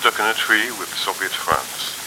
Duck in a tree with Soviet France.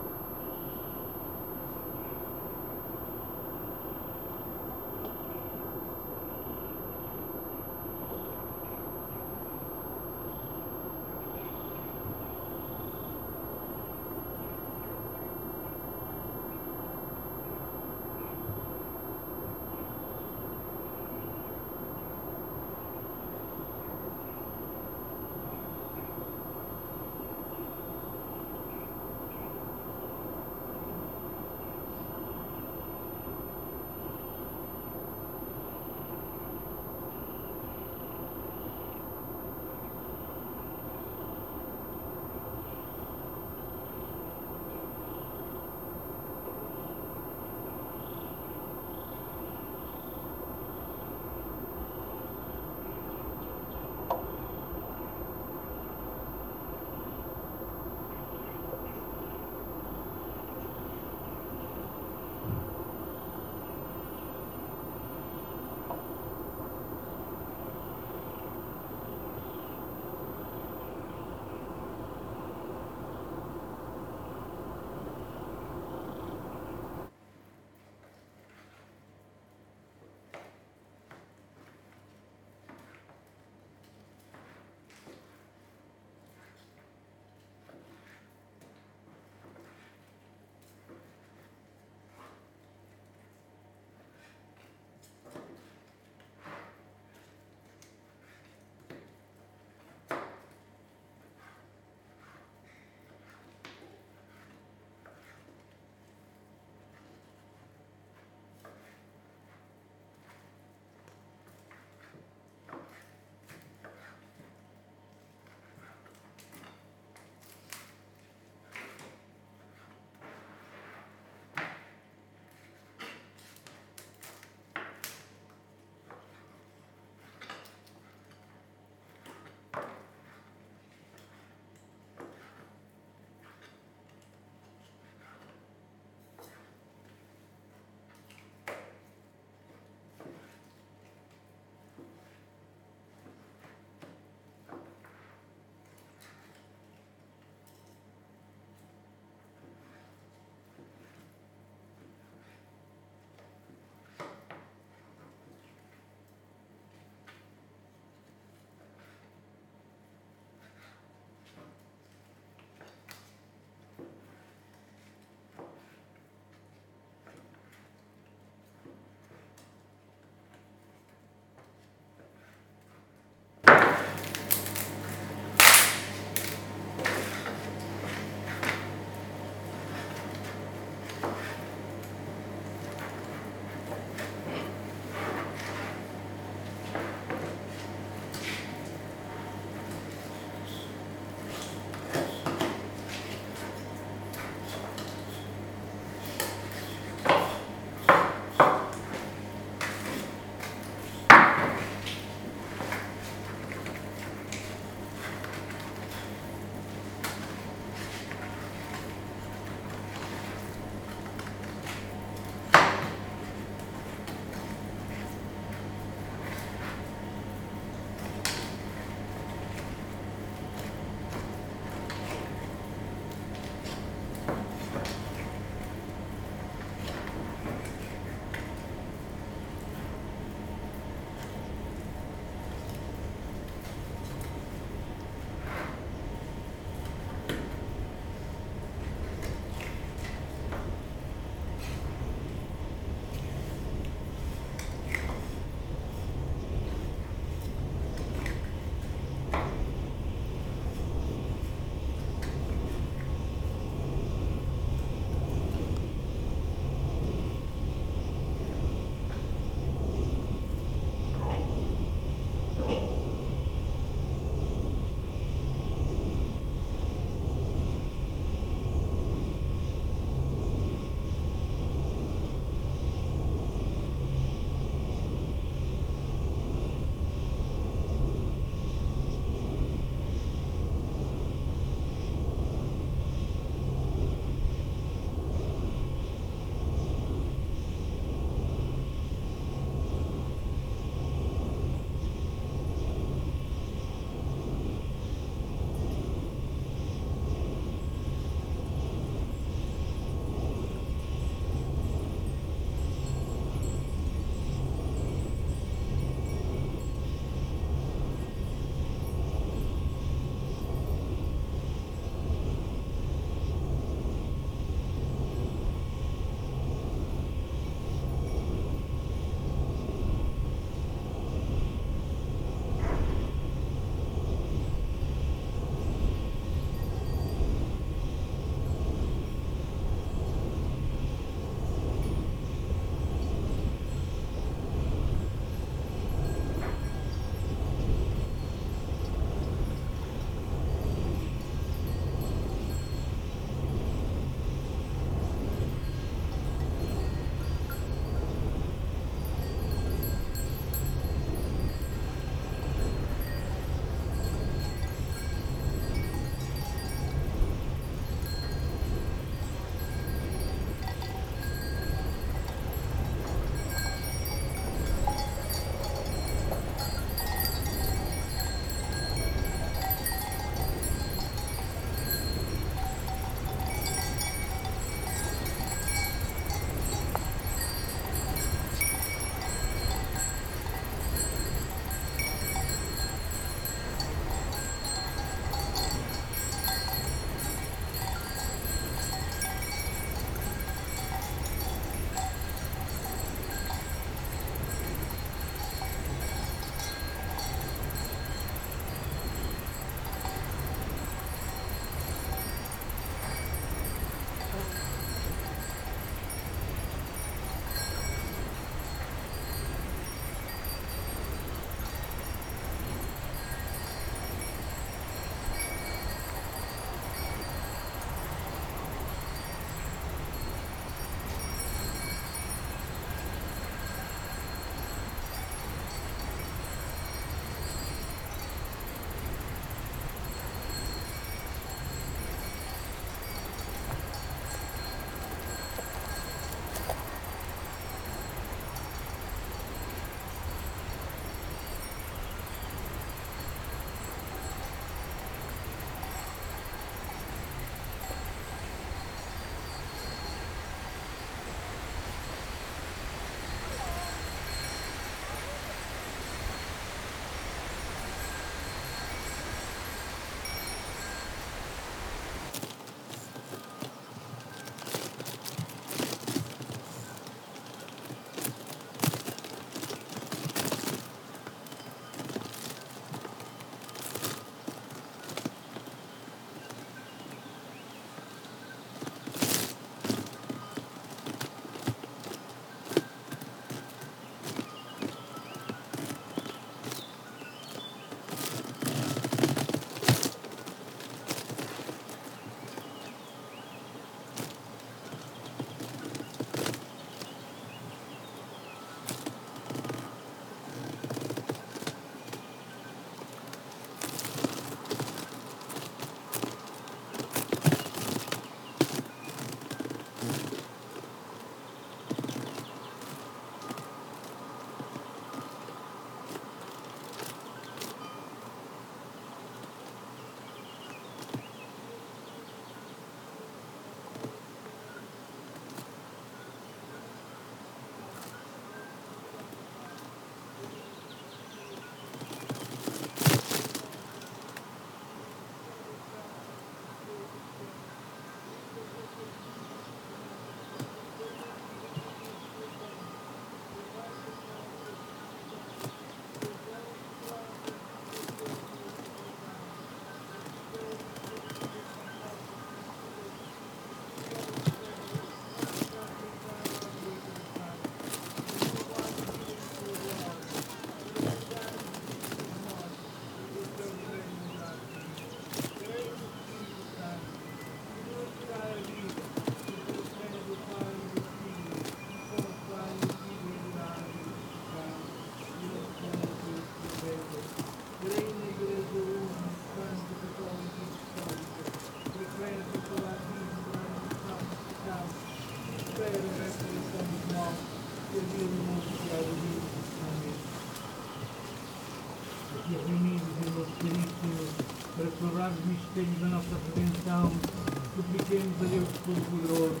Deus Todo-Poderoso,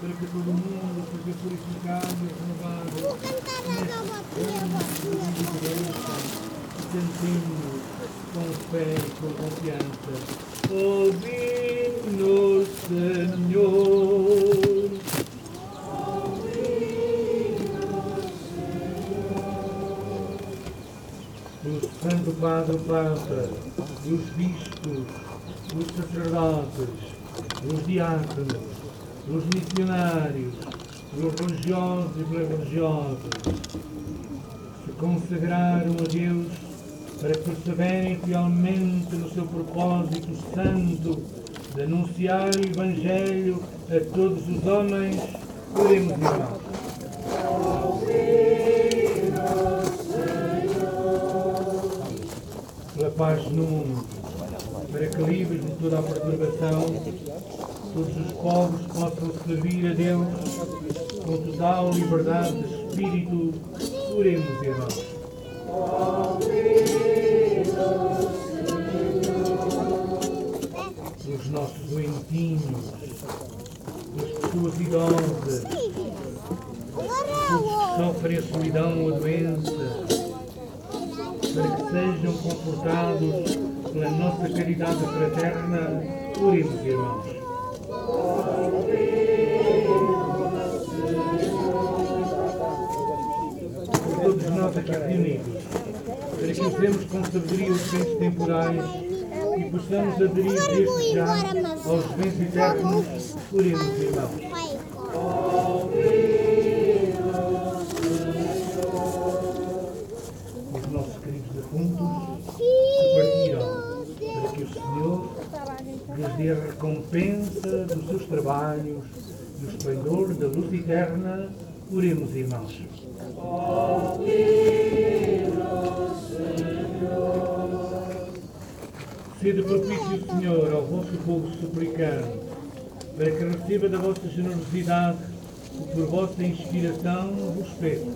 para que todo mundo seja purificado e renovado cantemos com fé e com confiança. Ouvi-nos, Senhor. O Santo Padre Papa, os bispos, os sacerdotes, os diáconos, os missionários, os religiosos e religiosas, se consagraram a Deus para que perseverem fielmente no seu propósito santo de anunciar o Evangelho a todos os homens. Oremos, irmãos. Pela paz no mundo, para que livres de toda a perturbação, todos os povos possam servir a Deus com total liberdade de espírito. Oremos, irmãos. Os nossos doentinhos, as pessoas idosas, todos que sofrem a solidão ou a doença, para que sejam confortados pela nossa caridade fraterna. Oremos, irmãos. Por todos nós aqui reunidos, para que usemos com sabedoria os bens temporais e possamos aderir desde já aos bens eternos. Oremos, irmãos. Dê a recompensa dos seus trabalhos e o esplendor da luz eterna. Oremos, irmãos. Sede propício, Senhor, ao vosso povo suplicante, para que receba da vossa generosidade que por vossa inspiração vos peço.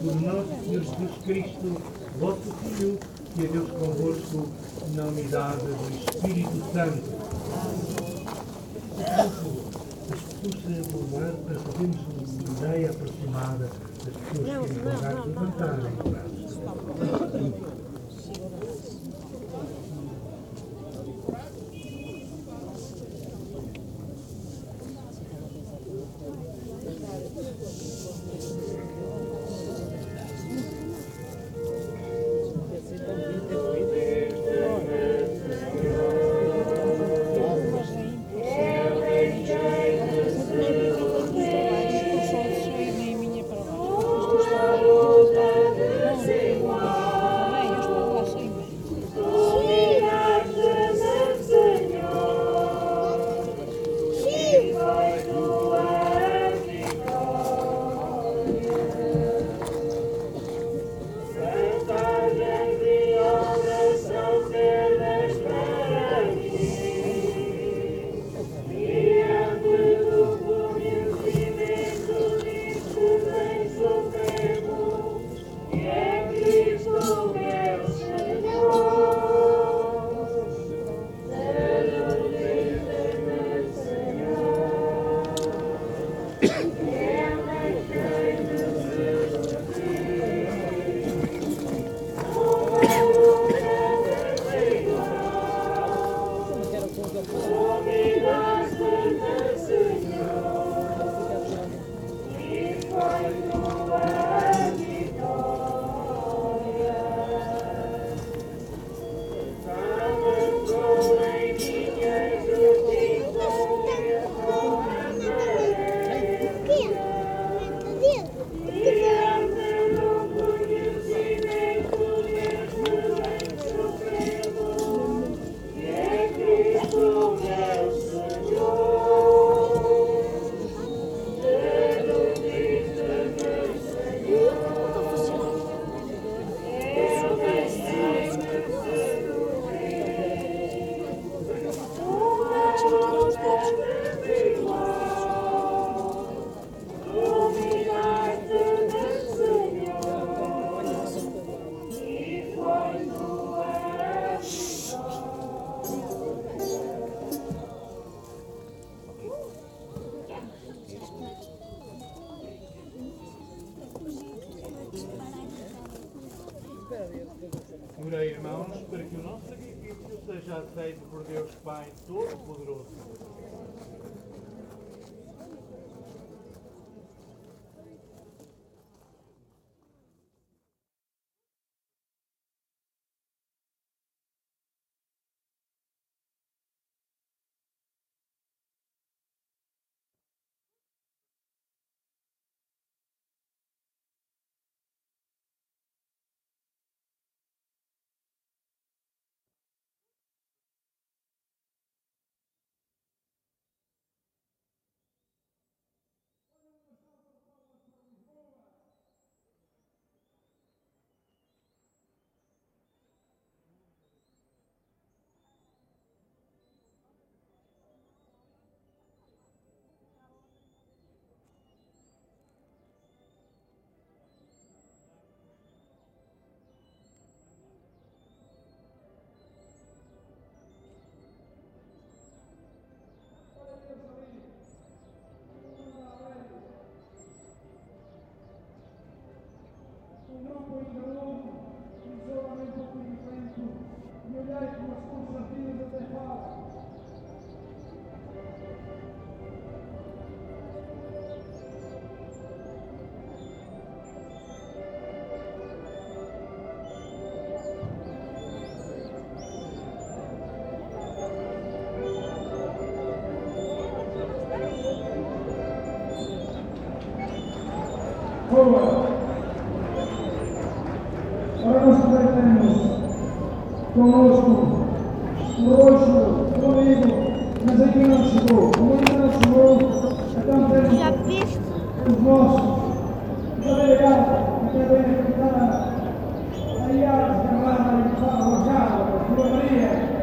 Por nosso Senhor Jesus Cristo, vosso Filho, que é Deus convosco, na unidade do Espírito Santo. As pessoas se formar para termos uma ideia aproximada das pessoas que querem contar, levantarem Orei, irmãos, para que o nosso sacrifício seja aceito por Deus Pai Todo-Poderoso. Agora nós temos conosco o roxo, o amigo, mas ainda não chegou. Como ainda não chegou, então temos Já viste? os nossos. Muito obrigado. Muito obrigado. Aí a Carlana e a Rojada, a Sua Maria.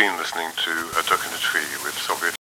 Been listening to A Duck in a Tree with Soviet